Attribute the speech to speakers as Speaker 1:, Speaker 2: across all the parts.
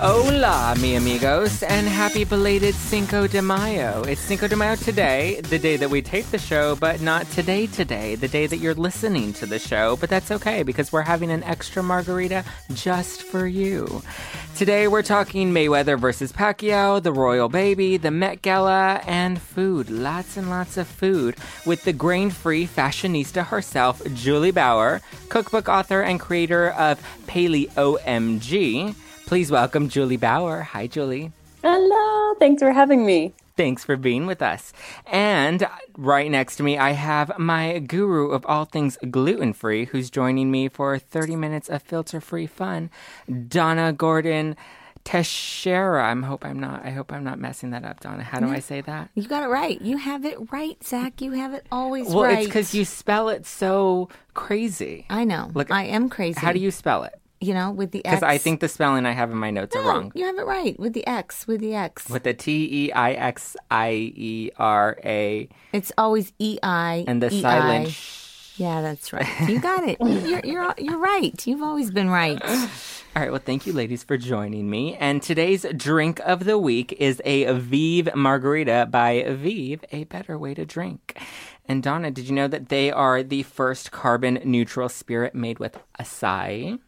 Speaker 1: Hola, mi amigos, and happy belated Cinco de Mayo. It's Cinco de Mayo today, the day that we tape the show, but not today, today, the day that you're listening to the show. But that's okay because we're having an extra margarita just for you. Today, we're talking Mayweather versus Pacquiao, the royal baby, the Met Gala, and food. Lots and lots of food with the grain free fashionista herself, Juli Bauer, cookbook author and creator of PaleOMG. Please welcome Juli Bauer. Hi, Juli.
Speaker 2: Hello. Thanks for having me.
Speaker 1: Thanks for being with us. And right next to me, I have my guru of all things gluten free, who's joining me for 30 minutes of filter free fun, Donna Gordon. Teixiera. I hope I'm not. I hope I'm not messing that up, Donna. How do I say that?
Speaker 3: You got it right. You have it right, Zack. You have it always
Speaker 1: Well,
Speaker 3: right.
Speaker 1: Well, it's because you spell it so crazy.
Speaker 3: I know.
Speaker 1: Look,
Speaker 3: I am crazy.
Speaker 1: How do you spell it?
Speaker 3: You know, with the X.
Speaker 1: Because I think the spelling I have in my notes
Speaker 3: no,
Speaker 1: are wrong.
Speaker 3: You have it right with the X. With the X.
Speaker 1: With the T E I X I E R A
Speaker 3: it's always E I
Speaker 1: and the
Speaker 3: E-I.
Speaker 1: silent. sh-
Speaker 3: Yeah, that's right. You got it. You're you're you're right. You've always been right.
Speaker 1: All right, well, thank you, ladies, for joining me. And today's drink of the week is a VEEV Margarita by VEEV, a better way to drink. And Donna, did you know that they are the first carbon neutral spirit made with acai?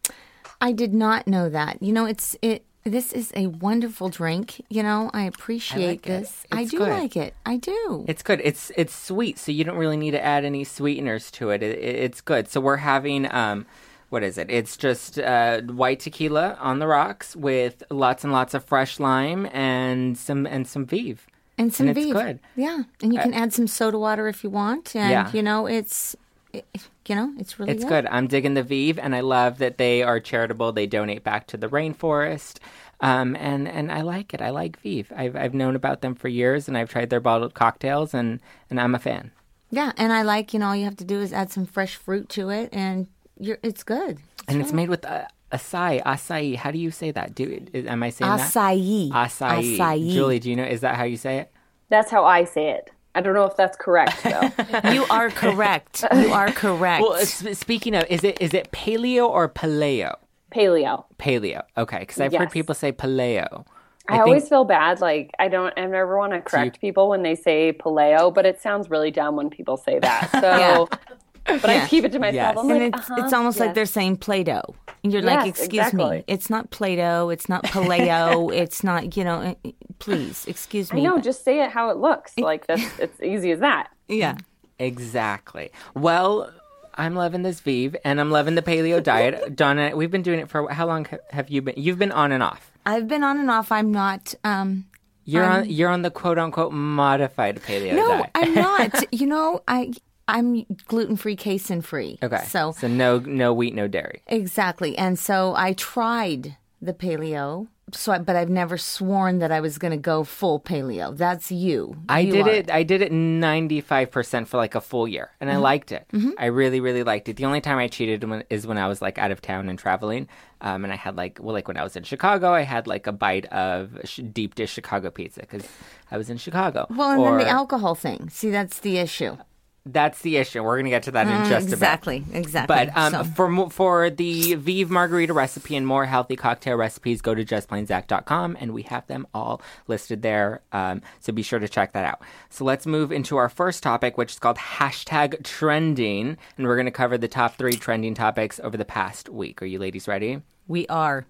Speaker 3: I did not know that. You know, it's it. This is a wonderful drink. You know, I appreciate
Speaker 1: like it.
Speaker 3: this. I do
Speaker 1: good.
Speaker 3: like it. I do.
Speaker 1: It's good. It's it's sweet, so you don't really need to add any sweeteners to it. it, it- it's good. So we're having um, what is it? It's just uh, white tequila on the rocks with lots and lots of fresh lime and some and some VEEV.
Speaker 3: and some
Speaker 1: and it's
Speaker 3: VEEV.
Speaker 1: good. Uh,
Speaker 3: Yeah, and you can add some soda water if you want. And
Speaker 1: Yeah.
Speaker 3: you know, it's it, you know, it's really
Speaker 1: It's good. I'm digging the VEEV, and I love that they are charitable. They donate back to the rainforest, um, and and I like it. I like VEEV. I've I've known about them for years, and I've tried their bottled cocktails, and and I'm a fan.
Speaker 3: Yeah, and I like, you know, all you have to do is add some fresh fruit to it, and you're it's good.
Speaker 1: And it's made with uh, acai. Acai. How do you say that? Do am I saying that?
Speaker 3: Acai.
Speaker 1: Acai.
Speaker 3: Acai.
Speaker 1: Juli, do you know? Is that how you say it?
Speaker 2: That's how I say it. I don't know if that's correct though.
Speaker 3: You are correct. You are correct.
Speaker 1: Well, speaking of, is it is it paleo or paleo?
Speaker 2: Paleo.
Speaker 1: Paleo. Okay, because I've heard people say paleo.
Speaker 2: I, always feel bad. Like I don't. I never want to correct people when they say paleo, but it sounds really dumb when people say that. So,
Speaker 3: Yeah.
Speaker 2: but I keep it to myself.
Speaker 1: Yes.
Speaker 2: I'm
Speaker 3: and
Speaker 2: like,
Speaker 3: it's
Speaker 2: uh-huh,
Speaker 3: it's almost like they're saying Play-Doh. And you're like, excuse
Speaker 2: exactly.
Speaker 3: me, it's not Play-Doh, it's not Paleo, it's not, you know, eh, please, excuse
Speaker 2: I
Speaker 3: me.
Speaker 2: know. Just say it how it looks. Like that's. It's easy as that.
Speaker 3: yeah.
Speaker 1: Exactly. Well, I'm loving this VEEV, and I'm loving the paleo diet. Donna, we've been doing it for how long? Have you been? You've been on and off.
Speaker 3: I've been on and off. I'm not um
Speaker 1: You're on. You're on the quote unquote modified paleo
Speaker 3: No,
Speaker 1: diet.
Speaker 3: I'm not. you know, I I'm gluten-free, casein-free.
Speaker 1: okay.
Speaker 3: So
Speaker 1: so no no wheat, no dairy.
Speaker 3: Exactly. And so I tried the paleo. So, I, but I've never sworn that I was going to go full paleo. That's you.
Speaker 1: I
Speaker 3: You
Speaker 1: did
Speaker 3: are.
Speaker 1: it. I did it 95 percent for like a full year, and I
Speaker 3: Mm-hmm.
Speaker 1: liked it. I really, really liked it. The only time I cheated when, is when I was like out of town and traveling, um, and I had like well, like when I was in Chicago, I had like a bite of sh- deep dish Chicago pizza because I was in Chicago.
Speaker 3: Well, and
Speaker 1: Or-
Speaker 3: then the alcohol thing. See, that's the issue.
Speaker 1: That's the issue. We're gonna get to that in
Speaker 3: Mm,
Speaker 1: just a bit.
Speaker 3: exactly, exactly.
Speaker 1: But um,
Speaker 3: So-
Speaker 1: for for the VEEV Margarita recipe and more healthy cocktail recipes, go to justplainzack.com and we have them all listed there. Um, so be sure to check that out. So let's move into our first topic, which is called hashtag trending, and we're going to cover the top three trending topics over the past week. Are you ladies ready?
Speaker 3: we are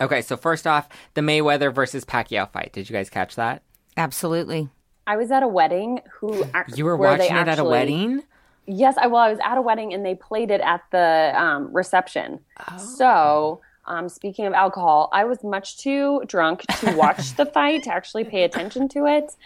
Speaker 1: Okay, so first off, the Mayweather versus Pacquiao fight. Did you guys catch that?
Speaker 3: absolutely.
Speaker 2: I was at a wedding. Who ac-
Speaker 1: You were watching it at a wedding.
Speaker 2: Yes, I well, I was at a wedding and they played it at the um, reception.
Speaker 1: Oh.
Speaker 2: So, um, speaking of alcohol, I was much too drunk to watch the fight to actually pay attention to it.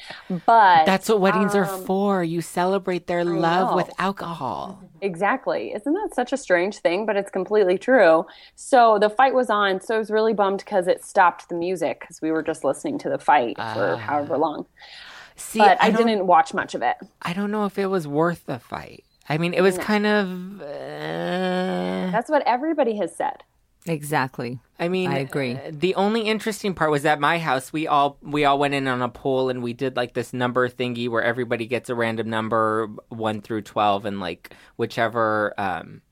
Speaker 2: But
Speaker 1: That's what weddings are
Speaker 2: um,
Speaker 1: for. You celebrate their love
Speaker 2: know.
Speaker 1: with alcohol.
Speaker 2: Exactly. Isn't that such a strange thing? But it's completely true. So the fight was on. So I was really bummed because it stopped the music because we were just listening to the fight for however long.
Speaker 1: See,
Speaker 2: But I,
Speaker 1: don't-
Speaker 2: didn't watch much of it.
Speaker 1: I don't know if it was worth the fight. I mean, it was kind of. Uh,
Speaker 2: That's what everybody has said.
Speaker 3: Exactly.
Speaker 1: I mean,
Speaker 3: I agree.
Speaker 1: uh, the only interesting part was at my house. We all we all went in on a poll and we did like this number thingy where everybody gets a random number one through twelve and like whichever. um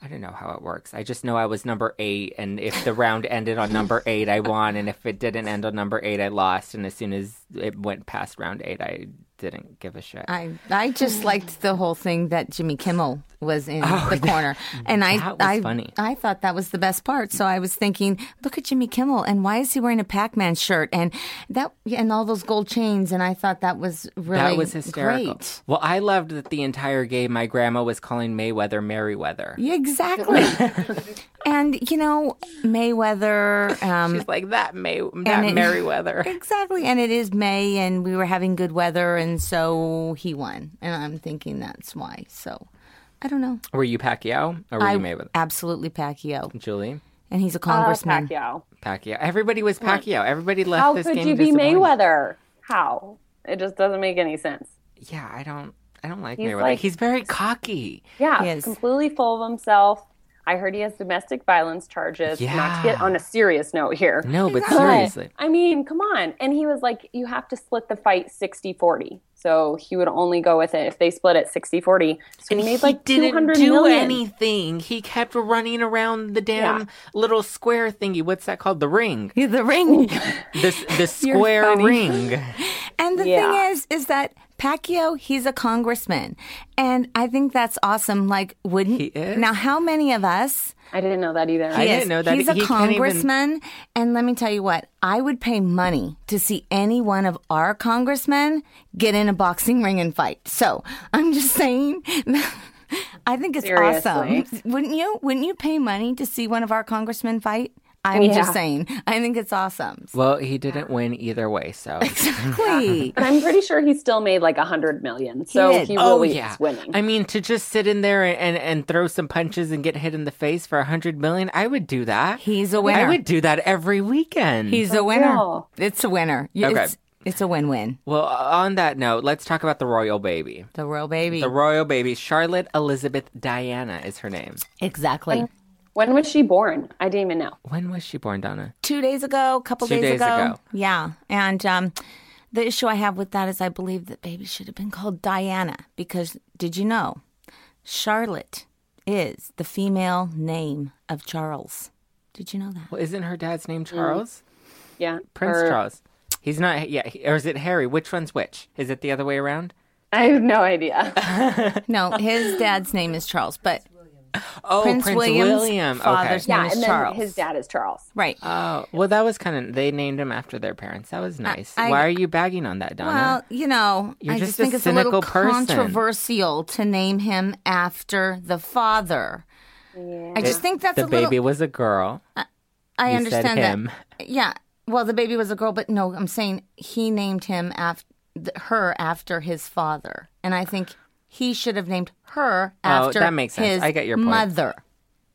Speaker 1: I don't know how it works. I just know I was number eight, and if the round ended on number eight, I won, and if it didn't end on number eight, I lost. And as soon as it went past round eight, I didn't give a shit.
Speaker 3: I I just liked the whole thing that Jimmy Kimmel was in oh, the corner, and I
Speaker 1: Oh, that
Speaker 3: I
Speaker 1: funny.
Speaker 3: I thought that was the best part. So I was thinking, look at Jimmy Kimmel, and why is he wearing a Pac-Man shirt and that and all those gold chains? And I thought that was really
Speaker 1: that was hysterical.
Speaker 3: great.
Speaker 1: Well, I loved that the entire game my grandma was calling Mayweather Merryweather.
Speaker 3: Yeah, exactly. and you know, Mayweather. Um,
Speaker 1: She's like that May that
Speaker 3: it-
Speaker 1: Merryweather.
Speaker 3: Exactly, and it is May, and we were having good weather, and so he won, and I'm thinking that's why. So, I don't know.
Speaker 1: Were you Pacquiao or were
Speaker 3: I
Speaker 1: you Mayweather?
Speaker 3: absolutely Pacquiao,
Speaker 1: Juli
Speaker 3: and he's a
Speaker 2: Uh,
Speaker 3: congressman.
Speaker 2: Pacquiao.
Speaker 1: Pacquiao. Everybody was Pacquiao. Everybody left
Speaker 2: How
Speaker 1: this
Speaker 2: could
Speaker 1: game
Speaker 2: you be
Speaker 1: disappointed.
Speaker 2: Mayweather? How? It just doesn't make any sense.
Speaker 1: Yeah, I don't. I don't like
Speaker 2: He's
Speaker 1: Mayweather.
Speaker 2: like-
Speaker 1: He's very cocky.
Speaker 2: Yeah,
Speaker 3: He is.
Speaker 2: completely full of himself. I heard he has domestic violence charges. Yeah. Not to get on a serious note here.
Speaker 1: No, but
Speaker 2: But,
Speaker 1: seriously.
Speaker 2: I mean, come on. And he was like, you have to split the fight 60 40. So he would only go with it if they split it 60 40. So he made like
Speaker 1: didn't
Speaker 2: 200
Speaker 1: do
Speaker 2: million.
Speaker 1: anything. He kept running around the damn
Speaker 2: Yeah.
Speaker 1: little square thingy. What's that called? The ring.
Speaker 3: Yeah, the ring.
Speaker 1: This the square ring.
Speaker 3: and the
Speaker 2: Yeah.
Speaker 3: thing is, is that Pacquiao, he's a congressman, and I think that's awesome. Like, wouldn't
Speaker 1: He is?
Speaker 3: now? How many of us?
Speaker 2: I didn't know that either.
Speaker 1: I
Speaker 3: He
Speaker 1: didn't know that.
Speaker 3: He's a
Speaker 1: He can't even-
Speaker 3: congressman, and let me tell you what: I would pay money to see any one of our congressmen get in a boxing ring and fight. So I'm just saying. I think it's
Speaker 2: Seriously.
Speaker 3: awesome. Wouldn't you? Wouldn't you pay money to see one of our congressmen fight? I'm
Speaker 2: Yeah.
Speaker 3: just saying. I think it's awesome.
Speaker 1: Well, he didn't win either way, so
Speaker 3: Exactly.
Speaker 2: But I'm pretty sure he still made like a 100 million. So
Speaker 3: did.
Speaker 2: he,
Speaker 1: Oh
Speaker 2: really
Speaker 1: yeah,
Speaker 2: is winning.
Speaker 1: I mean, to just sit in there and, and, and throw some punches and get hit in the face for a hundred million, I would do that.
Speaker 3: He's a winner.
Speaker 1: I would do that every weekend.
Speaker 3: He's a winner.
Speaker 2: real.
Speaker 3: It's a winner. Y-
Speaker 1: Okay.
Speaker 3: It's, it's a win-win.
Speaker 1: well, on that note, let's talk about the royal baby.
Speaker 3: The royal baby.
Speaker 1: The royal baby, Charlotte Elizabeth Diana, is her name.
Speaker 3: exactly.
Speaker 2: When was she born? I didn't even know.
Speaker 1: When was she born, Donna?
Speaker 3: Two days ago, a couple
Speaker 1: Two
Speaker 3: days,
Speaker 1: days
Speaker 3: ago.
Speaker 1: ago.
Speaker 3: Yeah. And um, the issue I have with that is I believe that baby should have been called Diana because did you know Charlotte is the female name of Charles? Did you know that?
Speaker 1: Well, isn't her dad's name Charles?
Speaker 2: Yeah.
Speaker 1: Prince
Speaker 2: Or-
Speaker 1: Charles. He's not. Yeah, or is it Harry? Which one's which? Is it the other way around?
Speaker 2: I have no idea.
Speaker 3: No, his dad's name is Charles, but
Speaker 1: Oh,
Speaker 3: Prince
Speaker 1: Prince,
Speaker 3: William's
Speaker 1: William.
Speaker 3: father's
Speaker 1: Okay.
Speaker 3: name
Speaker 2: yeah,
Speaker 3: is
Speaker 2: and then his dad is Charles.
Speaker 3: right.
Speaker 1: Oh, well, that was kind of. They named him after their parents. That was nice.
Speaker 3: I-
Speaker 1: Why are you bagging on that, Donna?
Speaker 3: Well, you know,
Speaker 1: You're
Speaker 3: I
Speaker 1: just
Speaker 3: just
Speaker 1: a
Speaker 3: think it's a little
Speaker 1: person.
Speaker 3: controversial to name him after the father. I just think that's
Speaker 1: the
Speaker 3: a little.
Speaker 1: baby was a girl.
Speaker 3: I
Speaker 1: you
Speaker 3: understand
Speaker 1: said him.
Speaker 3: that. Yeah. Well, the baby was a girl, but no, I'm saying he named him after her after his father, and I think he should have named her
Speaker 1: Oh,
Speaker 3: after
Speaker 1: that makes sense.
Speaker 3: his
Speaker 1: I get your point.
Speaker 3: mother.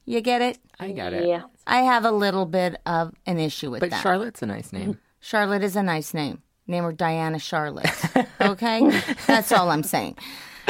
Speaker 3: You get it?
Speaker 1: I got it.
Speaker 2: Yeah.
Speaker 3: I have a little bit of an issue with
Speaker 1: But
Speaker 3: that.
Speaker 1: But Charlotte's a nice name.
Speaker 3: Charlotte is a nice name. Name her Diana Charlotte. Okay? That's all I'm saying.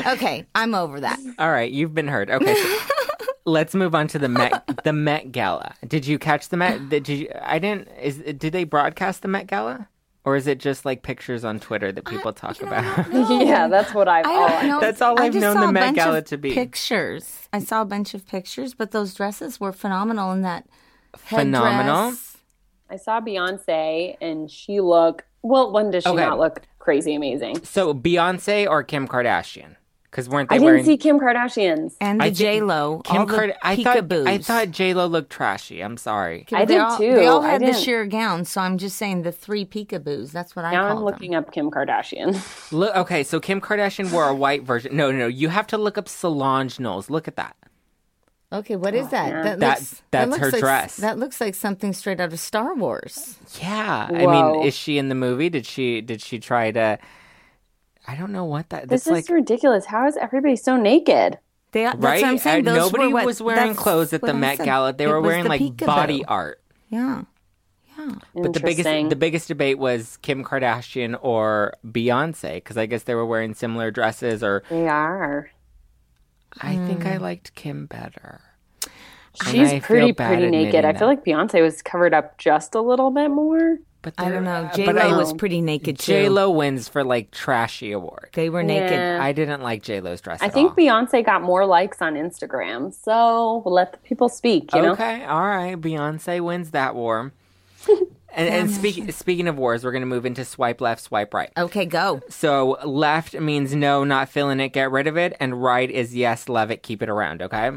Speaker 3: Okay, I'm over that.
Speaker 1: All right, you've been heard. Okay, so let's move on to the Met. The Met Gala. Did you catch the Met? Did you? I didn't. Is did they broadcast the Met Gala? Or is it just like pictures on Twitter that people talk
Speaker 3: You know, I
Speaker 1: about?
Speaker 2: yeah, that's what I've.
Speaker 3: I
Speaker 2: all
Speaker 3: know.
Speaker 1: That's all
Speaker 3: I
Speaker 1: I've
Speaker 3: just
Speaker 1: known
Speaker 3: saw
Speaker 1: the
Speaker 3: a
Speaker 1: Met Gala to be.
Speaker 3: Pictures. I saw a bunch of pictures, but those dresses were phenomenal in that
Speaker 1: Phenomenal?
Speaker 3: headdress.
Speaker 2: I saw Beyonce, and she looked. Well, when does she
Speaker 1: Okay.
Speaker 2: not look crazy amazing?
Speaker 1: so Beyonce or Kim Kardashian? Because weren't they
Speaker 2: I didn't
Speaker 1: wearing
Speaker 2: see Kim Kardashian's.
Speaker 3: And the J Lo,
Speaker 1: Kim
Speaker 3: all the
Speaker 1: Card- I thought
Speaker 3: peekaboos.
Speaker 1: I thought J Lo looked trashy. I'm sorry.
Speaker 2: I
Speaker 3: they
Speaker 2: did
Speaker 3: all,
Speaker 2: too.
Speaker 3: They all had the sheer gowns, so I'm just saying the three peekaboos. That's what I.
Speaker 2: Now I'm
Speaker 3: them.
Speaker 2: looking up Kim Kardashian.
Speaker 1: Look, okay, so Kim Kardashian wore a white version. No, no, no. You have to look up Solange Knowles. Look at that.
Speaker 3: Okay, what is oh, that?
Speaker 2: yeah.
Speaker 3: That,
Speaker 1: That-
Speaker 3: looks,
Speaker 1: that's
Speaker 3: looks
Speaker 1: her
Speaker 3: like,
Speaker 1: dress.
Speaker 3: That looks like something straight out of Star Wars.
Speaker 1: Yeah. I mean, is she in the movie? Did she did she try to I don't know what that
Speaker 2: this is
Speaker 1: like
Speaker 2: ridiculous. How is everybody so naked?
Speaker 3: They, that's
Speaker 1: right?
Speaker 3: what I'm saying.
Speaker 1: Uh,
Speaker 3: Those
Speaker 1: nobody
Speaker 3: were what-
Speaker 1: was wearing clothes at the Met. Gala. They
Speaker 3: It
Speaker 1: were wearing
Speaker 3: the
Speaker 1: like
Speaker 3: peekaboo.
Speaker 1: body art.
Speaker 3: Yeah. Yeah.
Speaker 1: But the biggest the biggest debate was Kim Kardashian or Beyonce because I guess they were wearing similar dresses or
Speaker 2: They are.
Speaker 1: I think
Speaker 3: Hmm.
Speaker 1: I liked Kim better.
Speaker 2: She's pretty, pretty naked. I feel
Speaker 1: that.
Speaker 2: like Beyonce was covered up just a little bit more.
Speaker 1: But
Speaker 3: I don't know.
Speaker 1: uh,
Speaker 3: J Lo was pretty naked too.
Speaker 1: J Lo wins for like trashy award.
Speaker 3: They were naked.
Speaker 2: Yeah.
Speaker 1: I didn't like J Lo's dress.
Speaker 2: I
Speaker 1: at
Speaker 2: think
Speaker 1: all.
Speaker 2: Beyonce got more likes on Instagram, so we'll let the people speak. You know,
Speaker 1: Okay, all right. Beyonce wins that war. and and speaking speaking of wars, we're gonna move into swipe left, swipe right.
Speaker 3: Okay, go.
Speaker 1: So left means no, not feeling it, get rid of it, and right is yes, love it, keep it around. Okay.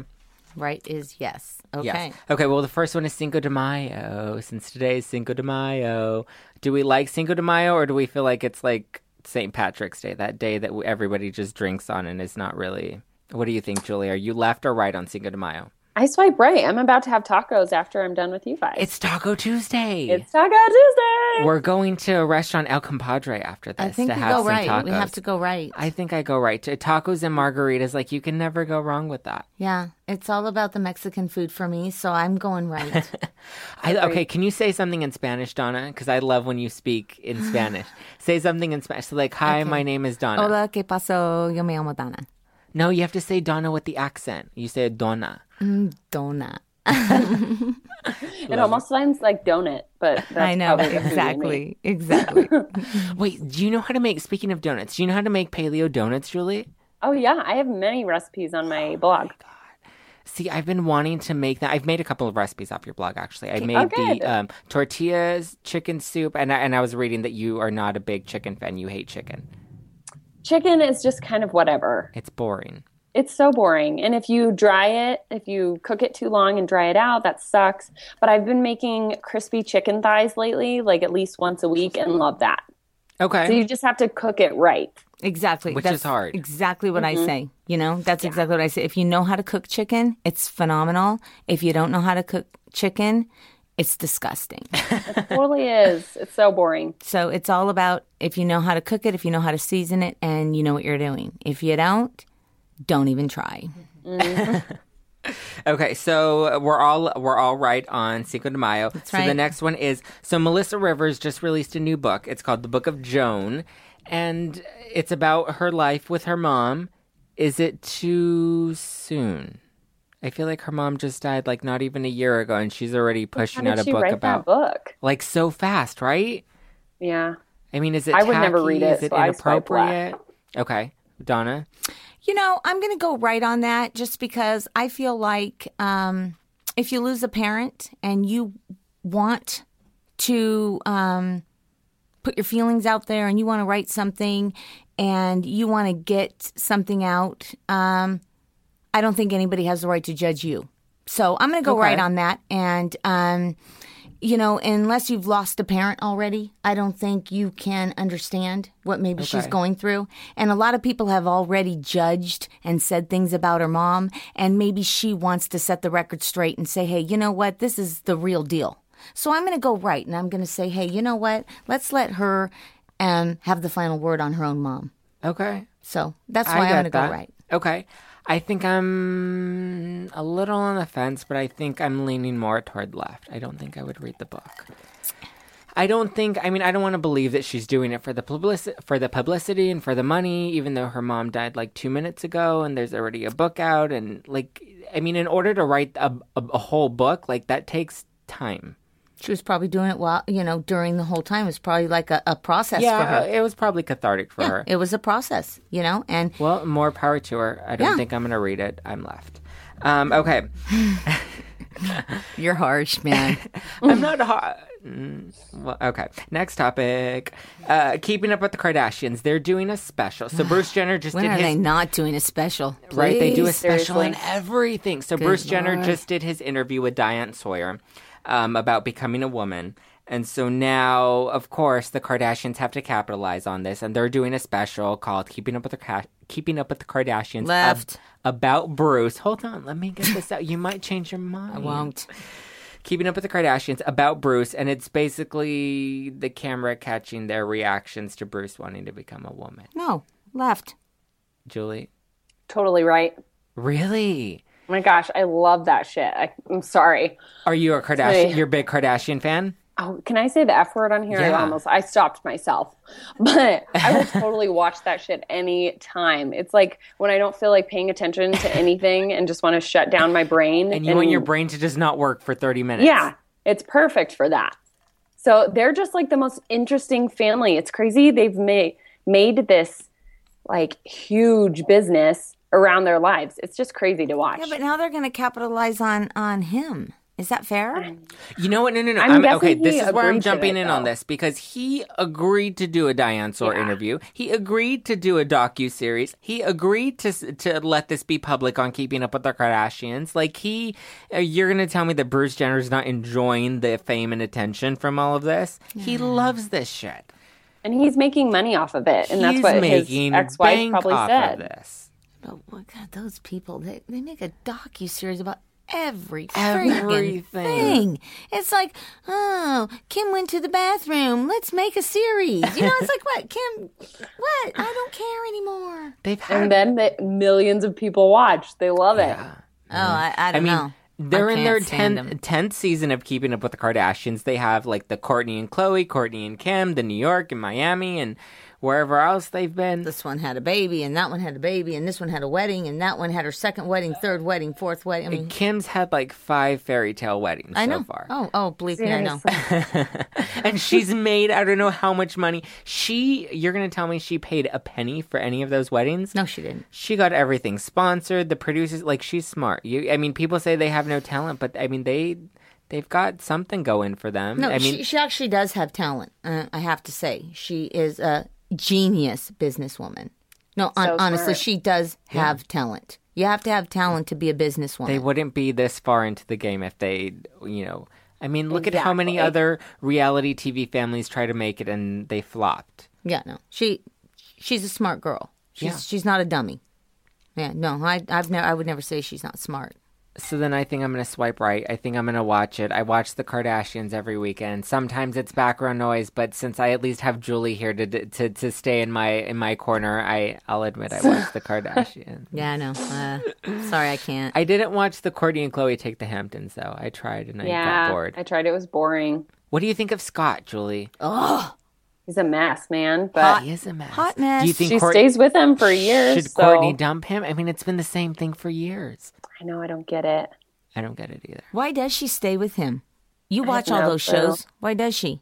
Speaker 3: Right is yes. Okay.
Speaker 1: Yes. Okay. Well, the first one is Cinco de Mayo. Since today is Cinco de Mayo, do we like Cinco de Mayo, or do we feel like it's like St. Patrick's Day, that day that everybody just drinks on and is not really? What do you think, Juli? Are you left or right on Cinco de Mayo?
Speaker 2: I swipe right. I'm about to have tacos after I'm done with you guys.
Speaker 1: It's Taco Tuesday.
Speaker 2: It's Taco Tuesday.
Speaker 1: We're going to a restaurant El Compadre after this
Speaker 3: I think
Speaker 1: to
Speaker 3: we
Speaker 1: have
Speaker 3: go
Speaker 1: some
Speaker 3: right.
Speaker 1: tacos.
Speaker 3: We have to go right.
Speaker 1: I think I go right to tacos and margaritas. Like you can never go wrong with that.
Speaker 3: Yeah, it's all about the Mexican food for me, so I'm going right.
Speaker 1: I, okay, can you say something in Spanish, Donna? Because I love when you speak in Spanish. say something in Spanish. So like, hi, my name is Donna.
Speaker 3: Hola, ¿qué pasó? Yo me llamo Dana.
Speaker 1: No, you have to say Donna with the accent. You say Donna.
Speaker 3: Dona.
Speaker 2: it almost sounds like donut, but that's
Speaker 3: I know
Speaker 2: probably the food we make.
Speaker 3: exactly, exactly.
Speaker 1: Wait, do you know how to make? Speaking of donuts, do you know how to make paleo donuts, Juli?
Speaker 2: Oh yeah, I have many recipes on my blog.
Speaker 1: See, I've been wanting to make that. I've made a couple of recipes off your blog, actually. I
Speaker 2: Oh,
Speaker 1: made
Speaker 2: good.
Speaker 1: the um, tortillas, chicken soup, and I, and I was reading that you are not a big chicken fan. You hate chicken.
Speaker 2: Chicken is just kind of whatever.
Speaker 1: It's boring.
Speaker 2: It's so boring. And if you dry it, if you cook it too long and dry it out, that sucks. But I've been making crispy chicken thighs lately, like at least once a week, and love that.
Speaker 1: Okay.
Speaker 2: So you just have to cook it right.
Speaker 3: Exactly.
Speaker 1: Which
Speaker 3: That's
Speaker 1: is hard.
Speaker 3: Exactly what I mm-hmm. say. You know, that's exactly what I say. If you know how to cook chicken, it's phenomenal. If you don't know how to cook chicken, it's disgusting.
Speaker 2: It totally is. It's so boring.
Speaker 3: so it's all about if you know how to cook it, if you know how to season it, and you know what you're doing. If you don't, don't even try.
Speaker 1: Okay, so we're all we're all right on Cinco de Mayo. so the next one is so Melissa Rivers just released a new book. It's called The Book of Joan, and it's about her life with her mom. Is it too soon? I feel like her mom just died like not even a year ago, and she's already
Speaker 2: How
Speaker 1: pushing
Speaker 2: did
Speaker 1: out a
Speaker 2: she
Speaker 1: book
Speaker 2: write
Speaker 1: about
Speaker 2: that book?
Speaker 1: like so fast, right?
Speaker 2: Yeah.
Speaker 1: I mean, is it?
Speaker 2: I would never read it,
Speaker 1: Is it
Speaker 2: so I
Speaker 1: inappropriate? Okay, Donna.
Speaker 3: You know, I'm going to go right on that just because I feel like um, if you lose a parent and you want to um, put your feelings out there and you want to write something and you want to get something out, um, I don't think anybody has the right to judge you. So I'm going to go
Speaker 1: Okay.
Speaker 3: right on that. And, um, you know, unless you've lost a parent already, I don't think you can understand what maybe she's going through. And a lot of people have already judged and said things about her mom. And maybe she wants to set the record straight and say, hey, you know what? This is the real deal. So I'm going to go right and I'm going to say, hey, you know what? Let's let her um, have the final word on her own mom.
Speaker 1: Okay.
Speaker 3: So that's why I'm going to go right.
Speaker 1: Okay. I think I'm a little on the fence, but I think I'm leaning more toward left. I don't think I would read the book. I don't think. I mean, I don't want to believe that she's doing it for the publicity, for the publicity and for the money. Even though her mom died like two minutes ago, and there's already a book out, and like, I mean, in order to write a, a, a whole book, like that takes time.
Speaker 3: She was probably doing it while, you know, during the whole time. It was probably like a, a process for
Speaker 1: Yeah,
Speaker 3: her.
Speaker 1: it was probably cathartic for her.
Speaker 3: It was a process, you know, and
Speaker 1: Well, more power to her. I don't
Speaker 3: Yeah.
Speaker 1: think I'm going to read it. I'm left. Um, okay.
Speaker 3: you're harsh, man.
Speaker 1: I'm not hot. Mm, well, okay. Next topic. Uh, keeping up with the Kardashians. They're doing a special. So Bruce Jenner just
Speaker 3: when
Speaker 1: did
Speaker 3: are
Speaker 1: his
Speaker 3: they not doing a special?
Speaker 1: right. They do a special on everything. So Bruce Jenner just did his interview with Diane Sawyer um, about becoming a woman. And so now, of course, the Kardashians have to capitalize on this, and they're doing a special called "Keeping Up with the Ca- Keeping Up with the Kardashians" ab-
Speaker 3: Left.
Speaker 1: about Bruce. Hold on, let me get this out. You might change your mind.
Speaker 3: I won't.
Speaker 1: Keeping Up with the Kardashians about Bruce, and it's basically the camera catching their reactions to Bruce wanting to become a woman.
Speaker 3: No, left.
Speaker 1: Juli,
Speaker 2: Totally right.
Speaker 1: really?
Speaker 2: My gosh, I love that shit. I, I'm sorry.
Speaker 1: Are you a Kardashian? You're a big Kardashian fan?
Speaker 2: Oh, can I say the F word on here?
Speaker 1: Yeah.
Speaker 2: I almost I stopped myself. But I will totally watch that shit any time. It's like when I don't feel like paying attention to anything and just want to shut down my brain.
Speaker 1: And you want your brain to just not work for 30 minutes?
Speaker 2: Yeah, it's perfect for that. So they're just like the most interesting family. It's crazy. They've made made this like huge business around their lives. It's just crazy to watch.
Speaker 3: Yeah, but now they're going to capitalize on on him. Is that fair?
Speaker 1: You know what? No, no, no.
Speaker 2: I'm
Speaker 1: I'm, okay, this is where I'm jumping
Speaker 2: it,
Speaker 1: in on this because he agreed to do a Diane Sawyer
Speaker 2: Yeah.
Speaker 1: interview. He agreed to do a docu series. He agreed to to let this be public on Keeping Up with the Kardashians. Like he, uh, you're gonna tell me that Bruce Jenner's not enjoying the fame and attention from all of this? He loves this shit.
Speaker 2: and he's making money off of it, and that's
Speaker 1: He's
Speaker 2: what his
Speaker 1: making
Speaker 2: ex-wife probably
Speaker 1: off
Speaker 2: said.
Speaker 1: of this.
Speaker 3: But oh, God, those people they, they make a docu series about every
Speaker 1: Everything.
Speaker 3: freaking thing. It's like, oh, Kim went to the bathroom. Let's make a series. You know, it's like what Kim? What? I don't care anymore.
Speaker 1: They've had
Speaker 2: And then the millions of people watch. They love it.
Speaker 3: Oh, I, I
Speaker 1: I
Speaker 3: don't
Speaker 1: mean,
Speaker 3: know.
Speaker 1: they're
Speaker 3: I
Speaker 1: in their 10th,
Speaker 3: them.
Speaker 1: 10th season of Keeping Up with the Kardashians. They have like the Kourtney and Khloé, Kourtney and Kim, the New York and Miami, and wherever else they've been.
Speaker 3: This one had a baby, and that one had a baby, and this one had a wedding, and that one had her second wedding, third wedding, fourth wedding. I mean,
Speaker 1: Kim's had like five fairy tale weddings
Speaker 3: I know.
Speaker 1: so far.
Speaker 3: Oh, oh, believe me, I know.
Speaker 1: And she's made, I don't know how much money. She, you're going to tell me she paid a penny for any of those weddings?
Speaker 3: No, she didn't.
Speaker 1: She got everything sponsored. The producers, like, she's smart. You, I mean, people say they have no talent, but I mean, they. They've got something going for them.
Speaker 3: No,
Speaker 1: I mean,
Speaker 3: she, she actually does have talent. Uh, I have to say, she is a genius businesswoman. No, hon-
Speaker 2: So
Speaker 3: honestly,
Speaker 2: smart.
Speaker 3: she does have talent. You have to have talent to be a businesswoman.
Speaker 1: they wouldn't be this far into the game if they, you know. I mean, look at how many other reality TV families try to make it and they flopped.
Speaker 3: yeah, no, she she's a smart girl. She's
Speaker 1: Yeah.
Speaker 3: she's not a dummy. Yeah, no, I I've never I would never say she's not smart.
Speaker 1: So then I think I'm going to swipe right. I think I'm going to watch it. I watch the Kardashians every weekend. Sometimes it's background noise, but since I at least have Juli here to to, to stay in my in my corner, I I'll admit I watched the Kardashians.
Speaker 3: Yeah, I know. Uh, sorry, I can't.
Speaker 1: I didn't watch the Kourtney and Khloé take the Hamptons though. I tried and I got bored.
Speaker 2: I tried. It was boring.
Speaker 1: What do you think of Scott, Juli?
Speaker 3: oh,
Speaker 2: He's a mess, man. But
Speaker 1: he is a mess.
Speaker 3: hot mess.
Speaker 1: Do you think
Speaker 2: she
Speaker 1: Court-
Speaker 2: stays with him for years.
Speaker 1: should
Speaker 2: so
Speaker 1: Kourtney dump him? I mean, it's been the same thing for years.
Speaker 2: I know. I don't get it.
Speaker 1: I don't get it either.
Speaker 3: Why does she stay with him? You
Speaker 2: have
Speaker 3: watch all
Speaker 2: no
Speaker 3: those
Speaker 2: clue.
Speaker 3: shows. Why does she?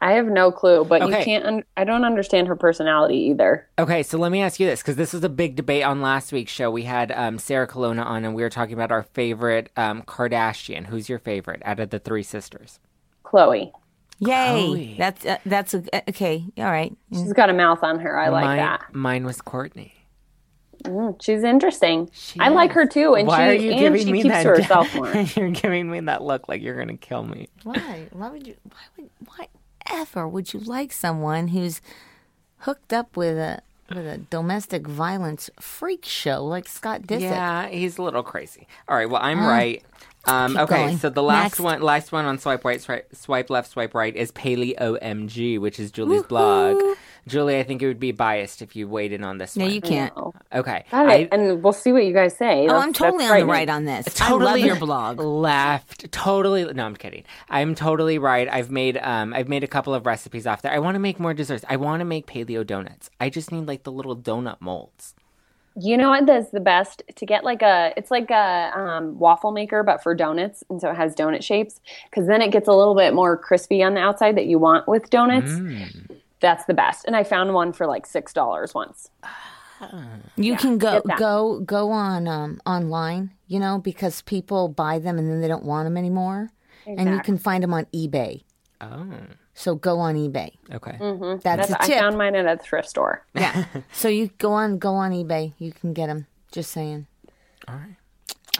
Speaker 2: I have no clue. But
Speaker 1: Okay.
Speaker 2: you can't. Un- I don't understand her personality either.
Speaker 1: Okay, so let me ask you this because this was a big debate on last week's show. We had um, Sarah Colonna on, and we were talking about our favorite um, Kardashian. Who's your favorite out of the three sisters?
Speaker 2: Khloé.
Speaker 3: Yay!
Speaker 1: Khloé.
Speaker 3: That's uh, that's a, okay. All right.
Speaker 2: She's got a mouth on her. I like
Speaker 1: mine,
Speaker 2: that.
Speaker 1: Mine was Kourtney.
Speaker 2: Mm, she's interesting.
Speaker 1: She
Speaker 2: I like her too, and
Speaker 1: Why
Speaker 2: she
Speaker 1: are you
Speaker 2: and
Speaker 1: giving
Speaker 2: she
Speaker 1: me
Speaker 2: keeps
Speaker 1: that?
Speaker 2: to herself more.
Speaker 1: you're giving me that look like you're gonna kill me.
Speaker 3: Why? Why would you? Why would? Why ever would you like someone who's hooked up with a with a domestic violence freak show like Scott Disick?
Speaker 1: Yeah, he's a little crazy. All right, well, I'm right. Um, okay,
Speaker 3: going.
Speaker 1: so the last
Speaker 3: Next.
Speaker 1: one, last one on swipe right, swipe, swipe left, swipe right is PaleOMG, which is Juli's blog. Juli, I think it would be biased if you weighed in on this
Speaker 3: No,
Speaker 1: one.
Speaker 3: you can't.
Speaker 2: No.
Speaker 1: Okay,
Speaker 2: Got
Speaker 1: I
Speaker 2: and we'll see what you guys say.
Speaker 3: Oh,
Speaker 2: That's-
Speaker 3: I'm totally on the right on this.
Speaker 1: totally
Speaker 3: I love your blog.
Speaker 1: Left, totally. No, I'm kidding. I'm totally right. I've made um, I've made a couple of recipes off there. I want to make more desserts. I want to make paleo donuts. I just need like the little donut molds.
Speaker 2: You know what is the best to get like a it's like a um, waffle maker but for donuts and so it has donut shapes because then it gets a little bit more crispy on the outside that you want with donuts.
Speaker 1: Mm.
Speaker 2: That's the best. And I found one for like six dollars once.
Speaker 3: You can go go go on um, online, you know, because people buy them and then they don't want them anymore, and you can find them on eBay.
Speaker 1: Oh,
Speaker 3: So go on eBay.
Speaker 1: okay.
Speaker 3: That's,
Speaker 2: That's,
Speaker 3: a
Speaker 2: I
Speaker 3: tip.
Speaker 2: found mine at a thrift store.
Speaker 3: yeah. so you go on go on eBay. You can get them. Just saying.
Speaker 1: All right.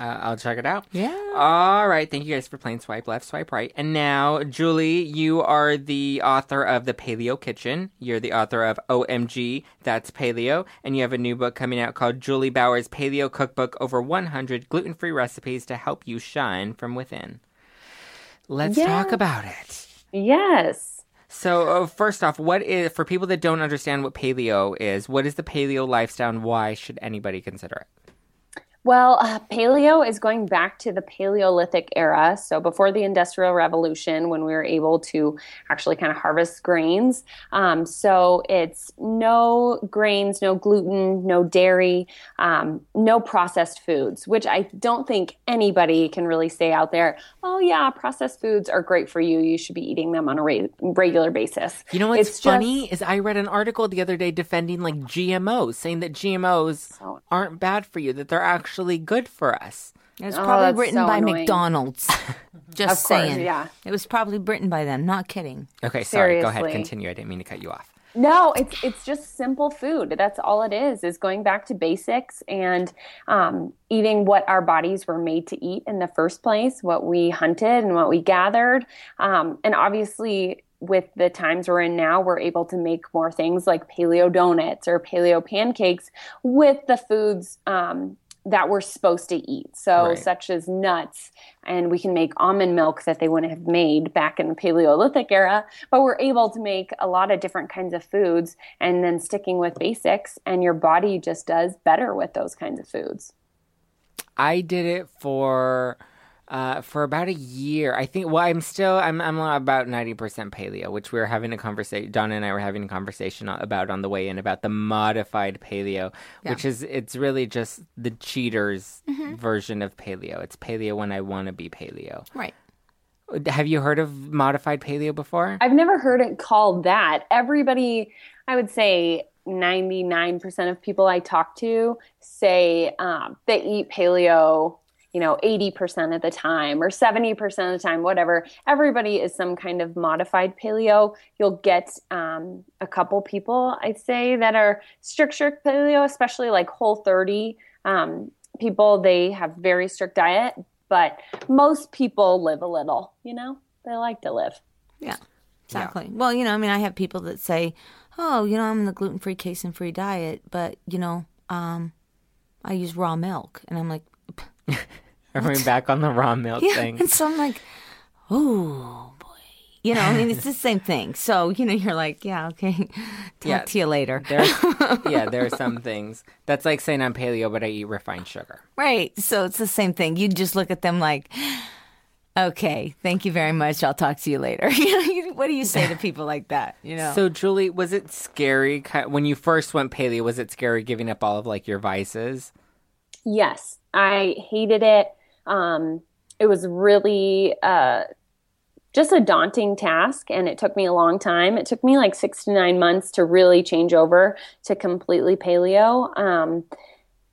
Speaker 1: Uh, I'll check it out.
Speaker 3: Yeah.
Speaker 1: All right. Thank you guys for playing Swipe Left, Swipe Right. And now, Juli, you are the author of The Paleo Kitchen. You're the author of OMG, That's Paleo. And you have a new book coming out called Juli Bauer's Paleo Cookbook Over 100 Gluten Free Recipes to Help You Shine from Within. Let's
Speaker 2: Yeah.
Speaker 1: talk about it.
Speaker 2: Yes.
Speaker 1: So, uh, first off, what is, for people that don't understand what paleo is, what is the paleo lifestyle and why should anybody consider it?
Speaker 2: Well, uh, paleo is going back to the Paleolithic era. So before the Industrial Revolution, when we were able to actually kind of harvest grains. Um, so it's no grains, no gluten, no dairy, um, no processed foods, which I don't think anybody can really say out there, oh, yeah, processed foods are great for you. You should be eating them on a re- regular basis.
Speaker 1: You know what's
Speaker 2: It's
Speaker 1: funny is I read an article the other day defending like GMOs, saying that GMOs
Speaker 2: So-
Speaker 1: aren't bad for you, that they're actually good for us.
Speaker 3: It was
Speaker 2: Oh,
Speaker 3: probably
Speaker 2: that's
Speaker 3: written
Speaker 2: so
Speaker 3: by
Speaker 2: annoying.
Speaker 3: McDonald's. Just
Speaker 2: course,
Speaker 3: saying.
Speaker 2: yeah.
Speaker 3: It was probably written by them. Not kidding.
Speaker 1: Okay, sorry. Go ahead, continue. I didn't mean to cut you off.
Speaker 2: No, it's it's just simple food. That's all it is. Is going back to basics and um, eating what our bodies were made to eat in the first place, what we hunted and what we gathered, um, and obviously with the times we're in now, we're able to make more things like paleo donuts or paleo pancakes with the foods um, that we're supposed to eat. So,
Speaker 1: Right.
Speaker 2: such as nuts, and we can make almond milk that they wouldn't have made back in the Paleolithic era. But we're able to make a lot of different kinds of foods and then sticking with basics, and your body just does better with those kinds of foods.
Speaker 1: I did it for uh, for about a year. I think. Well, I'm still. I'm. I'm about ninety percent paleo, which we were having a conversation. Donna and I were having a conversation about on the way in about the modified paleo, which is it's really just the cheaters version of paleo. It's paleo when I want to be paleo.
Speaker 3: Right.
Speaker 1: Have you heard of modified paleo before?
Speaker 2: I've never heard it called that. Everybody, I would say 99% of people I talk to say um, they eat paleo, you know, 80% of the time or 70% of the time, whatever. Everybody is some kind of modified paleo. You'll get um, a couple people, I'd say, that are strict, strict paleo, especially like whole 30 um, people. They have very strict diet, but most people live a little, you know, they like to live.
Speaker 3: Yeah. Exactly. Well, you know, I mean, I have people that say, "Oh, you know, I'm in the gluten free, casein free diet, but you know, um, I use raw milk," and I'm like,
Speaker 1: Are we back on the raw milk
Speaker 3: "Yeah,"
Speaker 1: thing?
Speaker 3: and so I'm like, "Oh boy," you know, I mean, it's the same thing. So you know, you're like, "Yeah, okay, talk
Speaker 1: Yeah.
Speaker 3: to you later."
Speaker 1: There's, yeah, there are some things. That's like saying I'm paleo, but I eat refined sugar.
Speaker 3: Right. So it's the same thing. You just look at them like, okay, thank you very much. I'll talk to you later. You know, what do you say to people like that? You know,
Speaker 1: So, Juli, was it scary when you first went paleo? Was it scary giving up all of like your vices?
Speaker 2: Yes, I hated it. Um, it was really uh, just a daunting task, and it took me a long time. It took me like six to nine months to really change over to completely paleo. Um,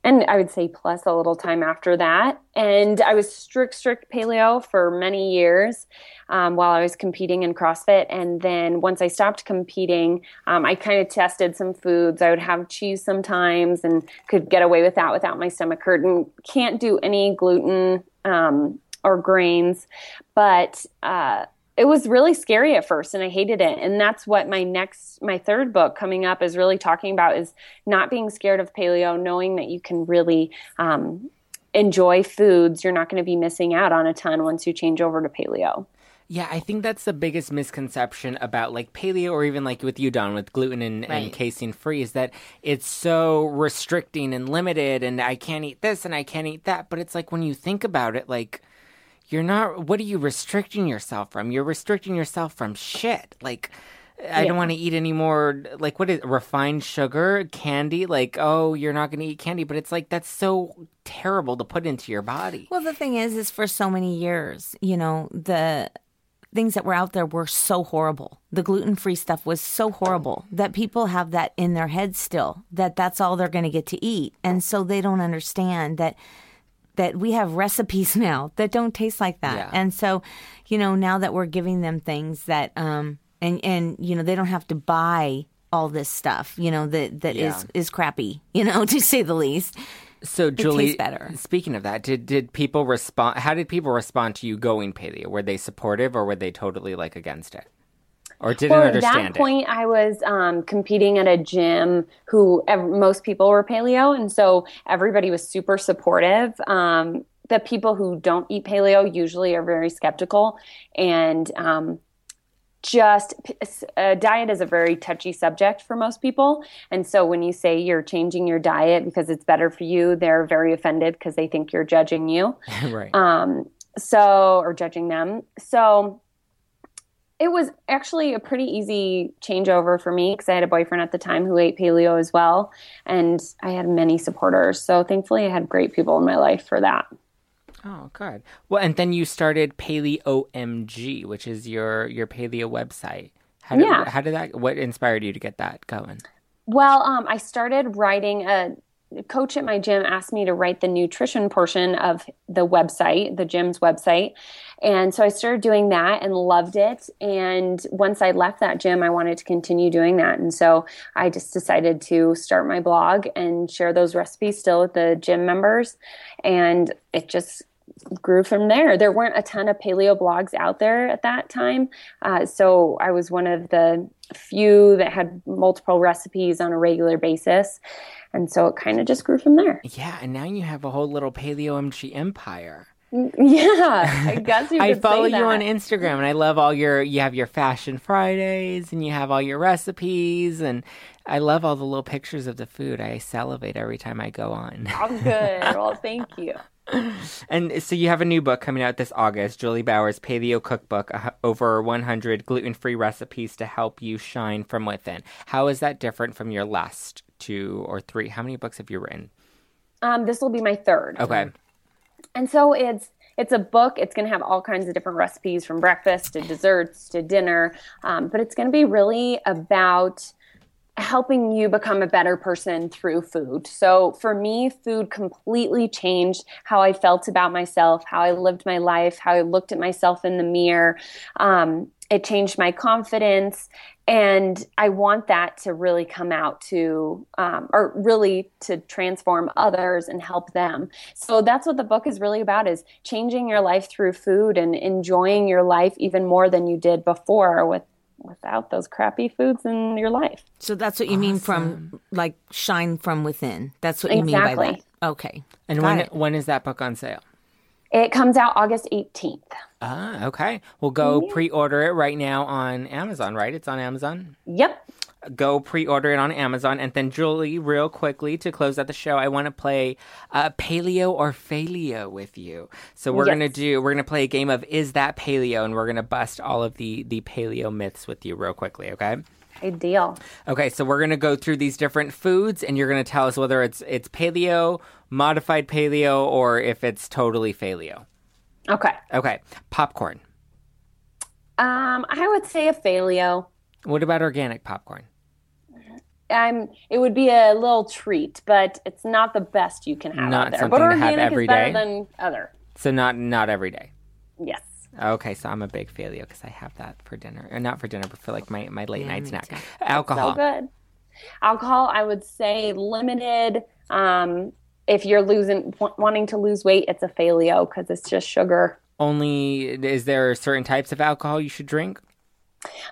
Speaker 2: and I would say plus a little time after that. And I was strict, strict paleo for many years um, while I was competing in CrossFit. And then once I stopped competing, um, I kind of tested some foods. I would have cheese sometimes and could get away with that without my stomach hurting. Can't do any gluten um, or grains. But uh, it was really scary at first and I hated it. And that's what my next, my third book coming up is really talking about is not being scared of paleo, knowing that you can really um, enjoy foods. You're not going to be missing out on a ton once you change over to paleo.
Speaker 1: Yeah, I think that's the biggest misconception about like paleo or even like with you, Don, with gluten and, and casein free is that it's so restricting and limited and I can't eat this and I can't eat that. But it's like when you think about it, like you're not, what are you restricting yourself from? You're restricting yourself from shit. Like, I don't want to eat any more like what is refined sugar, candy. Like, oh, you're not going to eat candy, but it's like that's so terrible to put into your body.
Speaker 3: Well, the thing is, is for so many years, you know, the things that were out there were so horrible. The gluten free stuff was so horrible that people have that in their head still that that's all they're going to get to eat, and so they don't understand that that we have recipes now that don't taste like that.
Speaker 1: Yeah.
Speaker 3: And so, you know, now that we're giving them things that um and and you know, they don't have to buy all this stuff, you know, that that is
Speaker 1: Yeah.
Speaker 3: is crappy, you know, to say the least.
Speaker 1: So,
Speaker 3: Juli, better.
Speaker 1: speaking of that, did did people respond? How did people respond to you going paleo? Were they supportive or were they totally like against it, or didn't
Speaker 2: Well, at
Speaker 1: understand
Speaker 2: that point, I was um, competing at a gym who ev- most people were paleo, and so everybody was super supportive. Um, the people who don't eat paleo usually are very skeptical, and um, just diet is a very touchy subject for most people. And so when you say you're changing your diet because it's better for you, they're very offended because they think you're judging you
Speaker 1: right.
Speaker 2: um, so or judging them. So it was actually a pretty easy changeover for me because I had a boyfriend at the time who ate paleo as well, and I had many supporters. So thankfully, I had great people in my life for that.
Speaker 1: Oh, good. Well, and then you started Paleo OMG, which is your your paleo website. How did,
Speaker 2: Yeah.
Speaker 1: How did that? What inspired you to get that going?
Speaker 2: Well, um, I started writing a coach at my gym asked me to write the nutrition portion of the website, the gym's website. And so I started doing that and loved it. And once I left that gym, I wanted to continue doing that. And so I just decided to start my blog and share those recipes still with the gym members. And it just grew from there. There weren't a ton of paleo blogs out there at that time. Uh, so I was one of the few that had multiple recipes on a regular basis. And so it kind of just grew from there.
Speaker 1: Yeah, and now you have a whole little PaleOMG empire.
Speaker 2: Mm, yeah, I guess you
Speaker 1: I follow you on. Instagram, and I love all your. You have your Fashion Fridays, and you have all your recipes, and I love all the little pictures of the food. I salivate every time I go on.
Speaker 2: Oh, good. Well, thank you.
Speaker 1: And so you have a new book coming out this August, Juli Bauer's Paleo Cookbook, over 100 gluten-free recipes to help you shine from within. How is that different from your last two or three? How many books have you written?
Speaker 2: Um, this will be my third.
Speaker 1: Okay.
Speaker 2: And so it's it's a book. It's going to have all kinds of different recipes from breakfast to desserts to dinner. Um, but it's going to be really about helping you become a better person through food. So for me, food completely changed how I felt about myself, how I lived my life, how I looked at myself in the mirror. Um, it changed my confidence. And I want that to really come out to, um, or really to transform others and help them. So that's what the book is really about: is changing your life through food and enjoying your life even more than you did before with without those crappy foods in your life.
Speaker 3: So that's what you mean from like shine from within. That's what you mean by that. Okay.
Speaker 1: And
Speaker 3: Got
Speaker 1: when
Speaker 3: it.
Speaker 1: when is that book on sale?
Speaker 2: It comes out August 18th.
Speaker 1: Ah, okay. We'll go pre-order it right now on Amazon. Right? It's on Amazon.
Speaker 2: Yep.
Speaker 1: Go pre-order it on Amazon. And then Juli, real quickly to close out the show, I want to play uh, Paleo or Failio with you. So we're
Speaker 2: Yes.
Speaker 1: gonna do we're gonna play a game of Is that Paleo, and we're gonna bust all of the the Paleo myths with you real quickly. Okay.
Speaker 2: Ideal.
Speaker 1: Okay, so we're gonna go through these different foods, and you're gonna tell us whether it's it's paleo, modified paleo, or if it's totally paleo.
Speaker 2: Okay.
Speaker 1: Okay, popcorn.
Speaker 2: Um, I would say a failio.
Speaker 1: What about organic popcorn?
Speaker 2: I'm. It would be a little treat, but it's not the best you can have
Speaker 1: Not
Speaker 2: out there.
Speaker 1: something
Speaker 2: But
Speaker 1: to have
Speaker 2: organic
Speaker 1: every
Speaker 2: is better
Speaker 1: day?
Speaker 2: than other.
Speaker 1: So not not every day.
Speaker 2: Yes.
Speaker 1: Okay, so I'm a big failure because I have that for dinner, or not for dinner, but for like my, my late
Speaker 3: Yeah,
Speaker 1: night snack.
Speaker 3: too.
Speaker 1: Alcohol.
Speaker 2: So good. Alcohol, I would say limited. Um, if you're losing w- wanting to lose weight, it's a failio because it's just sugar.
Speaker 1: Only is there certain types of alcohol you should drink?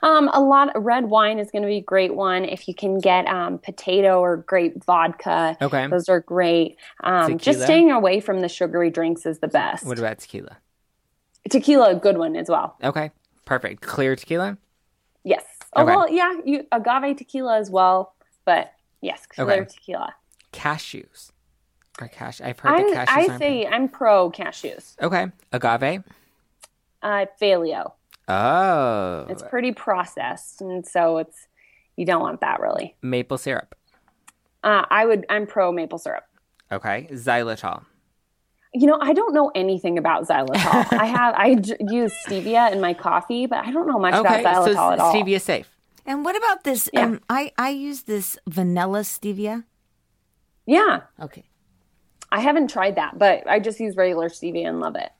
Speaker 2: Um, a lot of red wine is going to be a great one if you can get um, potato or grape vodka.
Speaker 1: Okay.
Speaker 2: Those are great. Um, just staying away from the sugary drinks is the best.
Speaker 1: What about tequila?
Speaker 2: Tequila, a good one as well.
Speaker 1: Okay, perfect. Clear tequila.
Speaker 2: Yes. Oh well, yeah, you agave tequila as well, but yes, clear
Speaker 1: Okay.
Speaker 2: tequila.
Speaker 1: Cashews. Or cash. I've heard that
Speaker 2: I,
Speaker 1: cashews
Speaker 2: I say I'm pro cashews.
Speaker 1: Okay, agave.
Speaker 2: Uh, failio.
Speaker 1: Oh.
Speaker 2: It's pretty processed, and so it's you don't want that really.
Speaker 1: maple syrup.
Speaker 2: Uh, I would. I'm pro maple syrup.
Speaker 1: Okay. Xylitol.
Speaker 2: You know, I don't know anything about xylitol. I have I j- use stevia in my coffee, but I don't know much
Speaker 1: Okay.
Speaker 2: about
Speaker 1: So
Speaker 2: xylitol at all.
Speaker 1: stevia safe.
Speaker 3: And what about this?
Speaker 2: Yeah.
Speaker 3: Um, I I use this vanilla stevia.
Speaker 2: Yeah,
Speaker 3: Okay.
Speaker 2: I haven't tried that, but I just use regular stevia and love it.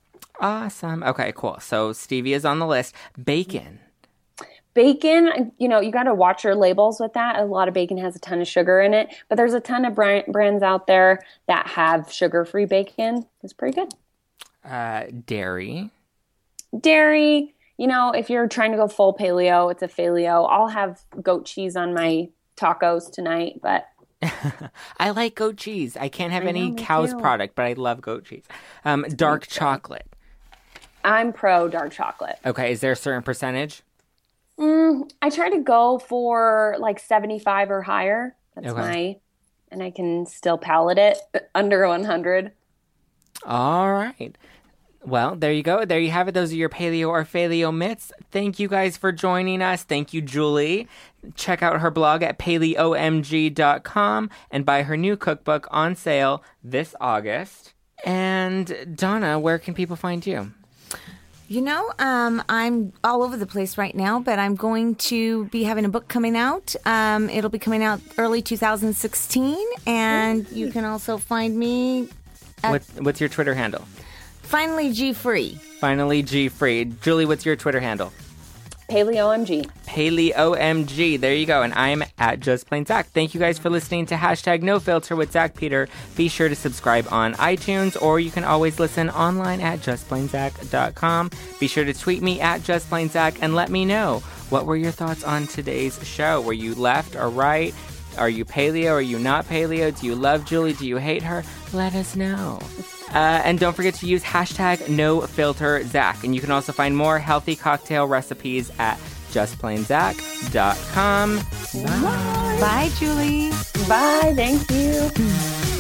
Speaker 1: Awesome. Okay, cool. So stevia is on the list. Bacon.
Speaker 2: Bacon, you know, you got to watch your labels with that. A lot of bacon has a ton of sugar in it, but there's a ton of brand, brands out there that have sugar-free bacon. It's pretty good.
Speaker 1: Uh, dairy.
Speaker 2: Dairy, you know, if you're trying to go full paleo, it's a paleo. I'll have goat cheese on my tacos tonight, but
Speaker 1: I like goat cheese. I can't have
Speaker 2: I
Speaker 1: any
Speaker 2: know,
Speaker 1: cow's
Speaker 2: too.
Speaker 1: product, but I love goat cheese. Um, dark chocolate.
Speaker 2: I'm pro dark chocolate.
Speaker 1: Okay, is there a certain percentage?
Speaker 2: Mm, I try to go for like 75 or higher. That's
Speaker 1: Okay.
Speaker 2: my, and I can still palate it under 100.
Speaker 1: All right. Well, there you go. There you have it. Those are your paleo or paleo myths. Thank you guys for joining us. Thank you, Juli. Check out her blog at paleomg.com and buy her new cookbook on sale this August. And Donna, where can people find you?
Speaker 3: You know, um, I'm all over the place right now, but I'm going to be having a book coming out. Um, it'll be coming out early 2016, and you can also find me
Speaker 1: What, what's your Twitter handle?
Speaker 3: finally G Free.
Speaker 1: Finally, G Free. Juli, what's your Twitter handle?
Speaker 2: PaleOMG.
Speaker 1: Paley OMG. There you go. And I'm at Just Plain Zack. Thank you guys for listening to hashtag No Filter with Zack Peter. Be sure to subscribe on iTunes or you can always listen online at JustPlainZack.com. Be sure to tweet me at Just Plain Zack and let me know what were your thoughts on today's show. Were you left or right? Are you paleo? Are you not paleo? Do you love Juli? Do you hate her? Let us know. Uh, and don't forget to use hashtag no filter Zack. And you can also find more healthy cocktail recipes at justplainzack.com.
Speaker 3: Bye, Juli.
Speaker 2: Bye. Thank you.